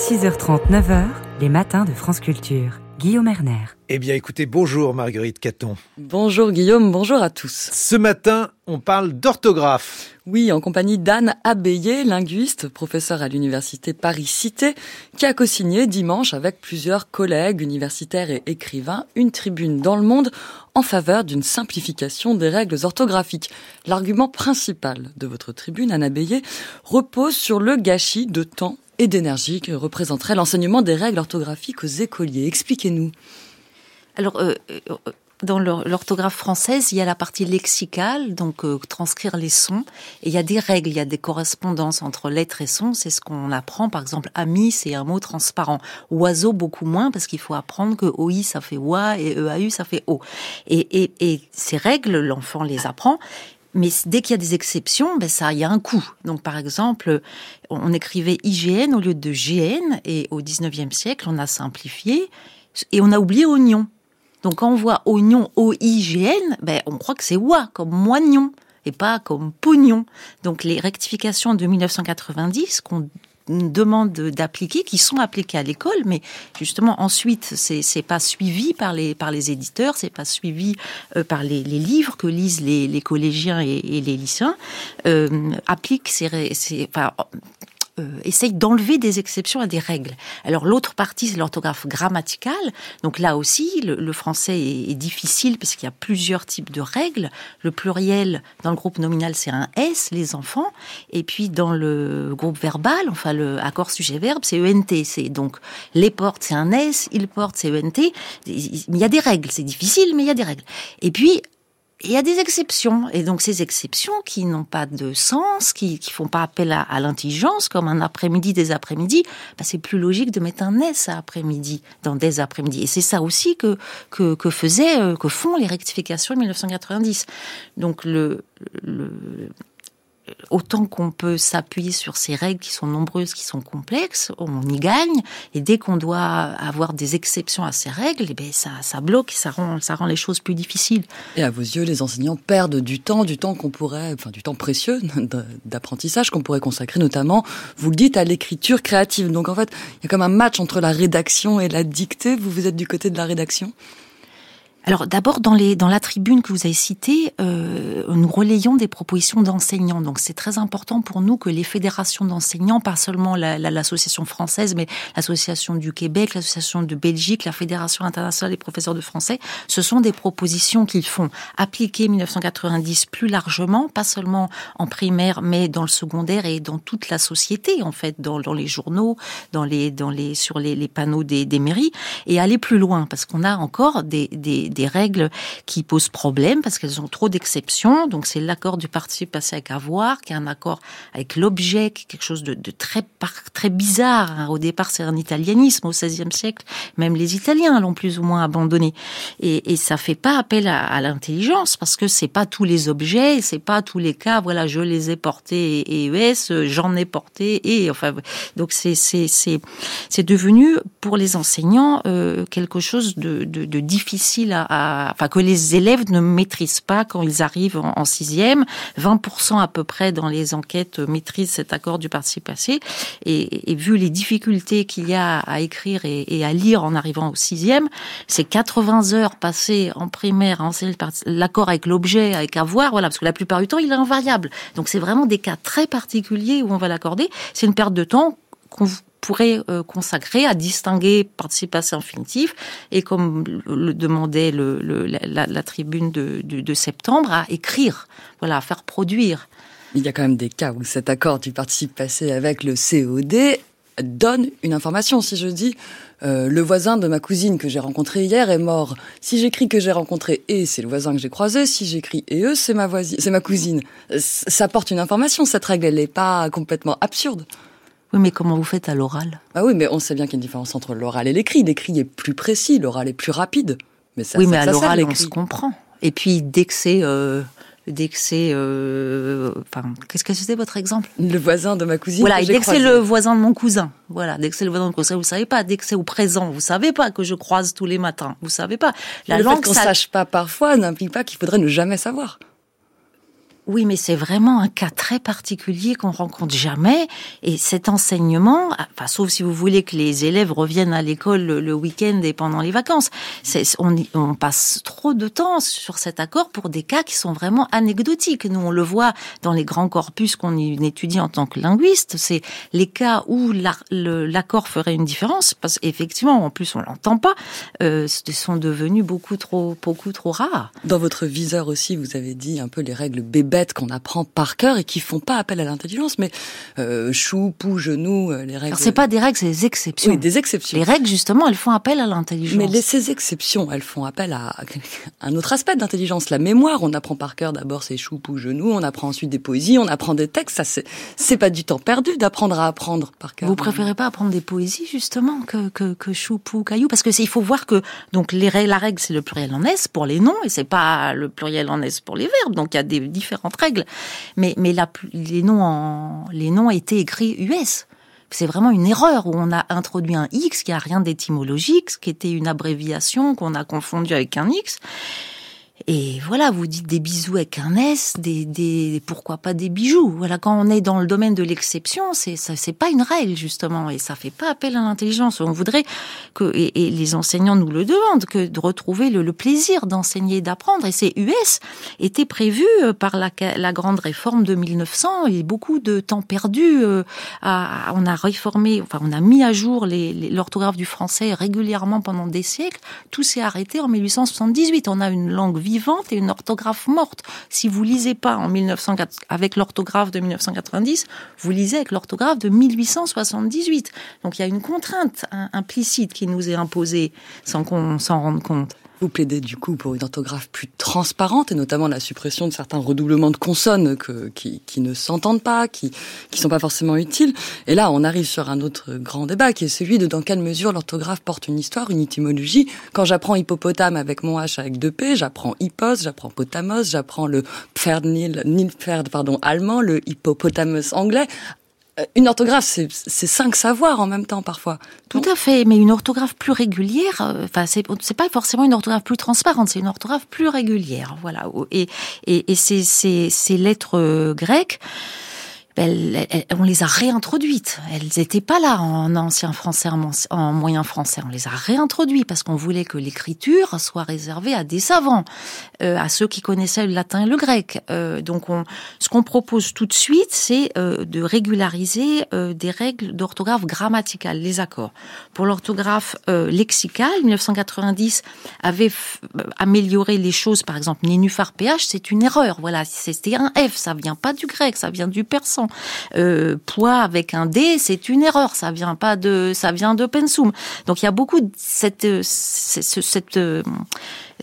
6h30, 9h, les matins de France Culture. Guillaume Erner. Eh bien écoutez, bonjour Marguerite Caton. Bonjour Guillaume, bonjour à tous. Ce matin, on parle d'orthographe. Oui, en compagnie d'Anne Abeyé, linguiste, professeur à l'université Paris-Cité, qui a co-signé dimanche avec plusieurs collègues universitaires et écrivains une tribune dans le monde en faveur d'une simplification des règles orthographiques. L'argument principal de votre tribune, Anne Abeyé, repose sur le gâchis de temps et d'énergie que représenterait l'enseignement des règles orthographiques aux écoliers. Expliquez-nous. Alors, euh, euh, dans l'orthographe française, il y a la partie lexicale, donc euh, transcrire les sons, et il y a des règles, il y a des correspondances entre lettres et sons. C'est ce qu'on apprend, par exemple, ami, c'est un mot transparent. Oiseau, beaucoup moins, parce qu'il faut apprendre que OI, ça fait OA, et EAU, ça fait O. Et, et ces règles, l'enfant les apprend, mais dès qu'il y a des exceptions, ben ça, il y a un coût. Donc, par exemple, on écrivait IGN au lieu de GN, et au 19e siècle, on a simplifié, et on a oublié oignon. Donc, quand on voit oignon, O-I-G-N, ben, on croit que c'est oie, comme moignon, et pas comme pognon. Donc, les rectifications de 1990, qu'on demande d'appliquer, qui sont appliquées à l'école, mais justement ensuite c'est pas suivi par les par les éditeurs, c'est pas suivi euh, par les, livres que lisent les, collégiens et, les lycéens, euh, applique ces, essaye d'enlever des exceptions à des règles. Alors l'autre partie, c'est l'orthographe grammaticale. Donc là aussi, le, le français est, est, difficile parce qu'il y a plusieurs types de règles. Le pluriel dans le groupe nominal, c'est un S, les enfants. Et puis dans le groupe verbal, enfin le accord sujet-verbe, c'est ENT. C'est donc les portes, c'est un S, ils portent, c'est ENT. Il y a des règles. C'est difficile, mais il y a des règles. Et puis il y a des exceptions, et donc ces exceptions qui n'ont pas de sens, qui qui font pas appel à, à l'intelligence, comme un après-midi, des après-midi, bah c'est plus logique de mettre un S à après-midi dans des après-midi. Et c'est ça aussi que que, que faisaient, euh, que font les rectifications de 1990. Donc le, le autant qu'on peut s'appuyer sur ces règles qui sont nombreuses, qui sont complexes, on y gagne. Et dès qu'on doit avoir des exceptions à ces règles, eh bien ça, ça bloque, ça rend, ça rend les choses plus difficiles. Et à vos yeux, les enseignants perdent du temps, du temps qu'on pourrait, enfin du temps précieux d'apprentissage qu'on pourrait consacrer notamment, vous le dites, à l'écriture créative. Donc en fait, il y a comme un match entre la rédaction et la dictée. Vous, vous êtes du côté de la rédaction? Alors d'abord dans les dans la tribune que vous avez citée, euh, nous relayons des propositions d'enseignants. Donc c'est très important pour nous que les fédérations d'enseignants, pas seulement l'association la, la, française, mais l'association du Québec, l'association de Belgique, la fédération internationale des professeurs de français, ce sont des propositions qu'ils font appliquer 1990 plus largement, pas seulement en primaire, mais dans le secondaire et dans toute la société en fait, dans, dans les journaux, dans les dans les sur les, les panneaux des, des mairies, et aller plus loin parce qu'on a encore des, des des règles qui posent problème parce qu'elles ont trop d'exceptions. Donc c'est l'accord du participe passé avec avoir, qui est un accord avec l'objet, qui est quelque chose de, très très bizarre. Hein. Au départ, c'est un italianisme au XVIe siècle. Même les Italiens l'ont plus ou moins abandonné. Et, et ça fait pas appel à, l'intelligence parce que c'est pas tous les objets, c'est pas tous les cas. Voilà, je les ai portés et ES, j'en ai porté et enfin. Donc c'est c'est c'est devenu pour les enseignants euh, quelque chose de, de, de difficile à enfin que les élèves ne maîtrisent pas quand ils arrivent en, sixième. 20% à peu près dans les enquêtes maîtrisent cet accord du participe passé. Et, vu les difficultés qu'il y a à écrire et, et, à lire en arrivant au sixième, c'est 80 heures passées en primaire à enseigner l'accord avec l'objet, avec avoir, voilà, parce que la plupart du temps il est invariable. Donc c'est vraiment des cas très particuliers où on va l'accorder. C'est une perte de temps qu'on pourrait euh, consacrer à distinguer participe passé infinitif et comme le demandait le, le, la, la, tribune de, de, de, septembre à écrire, voilà, à faire produire. Il y a quand même des cas où cet accord du participe passé avec le COD donne une information. Si je dis euh, le voisin de ma cousine que j'ai rencontré hier est mort. Si j'écris que j'ai rencontré et c'est le voisin que j'ai croisé. Si j'écris et eux, c'est ma voisine, c'est ma cousine. Ça porte une information. Cette règle, elle n'est pas complètement absurde. Oui, mais comment vous faites à l'oral? Ah oui, mais on sait bien qu'il y a une différence entre l'oral et l'écrit. L'écrit est plus précis, l'oral est plus rapide. Mais ça, oui, ça, mais à l'oral, on se comprend. Et puis, dès que c'est... Euh, dès que c'est... Euh, enfin, qu'est-ce que c'était votre exemple? Le voisin de ma cousine. Voilà, dès que c'est le voisin de mon cousin. Voilà, dès que c'est le voisin de mon cousin, vous savez pas. Dès que c'est au présent, vous savez pas que je croise tous les matins. Vous savez pas. La le langue, fait qu'on ça... sache pas parfois n'implique pas qu'il faudrait ne jamais savoir. Oui, mais c'est vraiment un cas très particulier qu'on rencontre jamais. Et cet enseignement, enfin, sauf si vous voulez que les élèves reviennent à l'école le, week-end et pendant les vacances, on, on passe trop de temps sur cet accord pour des cas qui sont vraiment anecdotiques. Nous, on le voit dans les grands corpus qu'on étudie en tant que linguiste. C'est les cas où l'accord ferait une différence, parce qu'effectivement, en plus, on l'entend pas, euh, sont devenus beaucoup trop, beaucoup trop rares. Dans votre viseur aussi, vous avez dit un peu les règles qu'on apprend par cœur et qui font pas appel à l'intelligence, mais euh, chou, pou, genou, euh, les règles. Alors c'est pas des règles, c'est des exceptions. Oui, des exceptions. Les règles justement, elles font appel à l'intelligence. Mais ces exceptions, elles font appel à un autre aspect d'intelligence, la mémoire. On apprend par cœur d'abord ses chou, pou, genou, on apprend ensuite des poésies, on apprend des textes. Ça c'est c'est pas du temps perdu d'apprendre à apprendre par cœur. Vous préférez pas apprendre des poésies justement que que, que chou, pou, caillou parce que il faut voir que donc les règles, la règle c'est le pluriel en s pour les noms et c'est pas le pluriel en s pour les verbes. Donc il y a des Mais, les, noms en, les noms étaient écrits US c'est vraiment une erreur où on a introduit un X qui a rien d'étymologique, qui était une abréviation qu'on a confondu avec un X. Et voilà, vous dites des bisous avec un S, des, des pourquoi pas des bijoux. Voilà, quand on est dans le domaine de l'exception, c'est ça, c'est pas une règle justement, et ça fait pas appel à l'intelligence. On voudrait que et, les enseignants nous le demandent que de retrouver le, plaisir d'enseigner d'apprendre. Et ces US étaient prévus euh, par la, la grande réforme de 1900 et beaucoup de temps perdu. Euh, à, on a réformé, enfin on a mis à jour l'orthographe du français régulièrement pendant des siècles. Tout s'est arrêté en 1878. On a une langue vivante et une orthographe morte. Si vous lisez pas en 1904 avec l'orthographe de 1990, vous lisez avec l'orthographe de 1878. Donc il y a une contrainte implicite qui nous est imposée sans qu'on s'en rende compte. Vous plaidez du coup pour une orthographe plus transparente et notamment la suppression de certains redoublements de consonnes qui, ne s'entendent pas, qui qui sont pas forcément utiles. Et là, on arrive sur un autre grand débat qui est celui de dans quelle mesure l'orthographe porte une histoire, une étymologie. Quand j'apprends hippopotame avec mon H avec deux P, j'apprends hippos, j'apprends potamos, j'apprends le Pferdnil, Nilpferd, pardon, allemand, le hippopotamus anglais. Euh, une orthographe, c'est cinq savoirs en même temps parfois. Tout à fait, mais une orthographe plus régulière, euh, enfin c'est pas forcément une orthographe plus transparente, c'est une orthographe plus régulière, voilà. Et et, et ces, ces lettres euh, grecques on les a réintroduites. Elles n'étaient pas là en ancien français, en, moyen français. On les a réintroduites parce qu'on voulait que l'écriture soit réservée à des savants, euh, à ceux qui connaissaient le latin et le grec. Euh, donc, ce qu'on propose tout de suite, c'est euh, de régulariser des règles d'orthographe grammaticale, les accords. Pour l'orthographe lexicale, 1990 avait amélioré les choses. Par exemple, nénuphar ph, c'est une erreur. Voilà, c'était un F, ça vient pas du grec, ça vient du persan. Euh, poids avec un D, c'est une erreur. Ça vient pas de, ça vient de pensum. Donc il y a beaucoup de cette euh,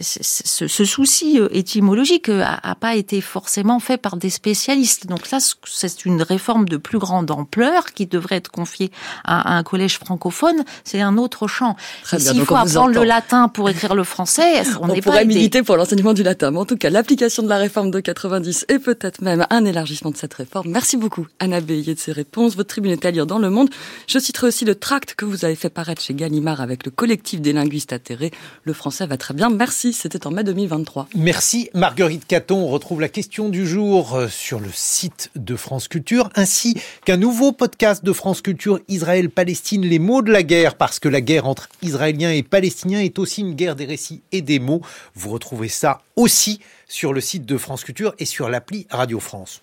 ce, ce, souci euh, étymologique euh, a, a, pas été forcément fait par des spécialistes. Donc là, c'est une réforme de plus grande ampleur qui devrait être confiée à, un collège francophone. C'est un autre champ. S'il faut apprendre le latin pour écrire le français, on, on pourrait militer pour l'enseignement du latin. Mais en tout cas, l'application de la réforme de 90 et peut-être même un élargissement de cette réforme. Merci beaucoup, Anna Bélier, de ces réponses. Votre tribune est à lire dans Le Monde. Je citerai aussi le tract que vous avez fait paraître chez Gallimard avec le collectif des linguistes atterrés. Le français va très bien. Merci c'était en mai 2023. Merci Marguerite Caton. On retrouve la question du jour euh, sur le site de France Culture, ainsi qu'un nouveau podcast de France Culture Israël-Palestine, les mots de la guerre, parce que la guerre entre Israéliens et Palestiniens est aussi une guerre des récits et des mots. Vous retrouvez ça aussi sur le site de France Culture et sur l'appli Radio France.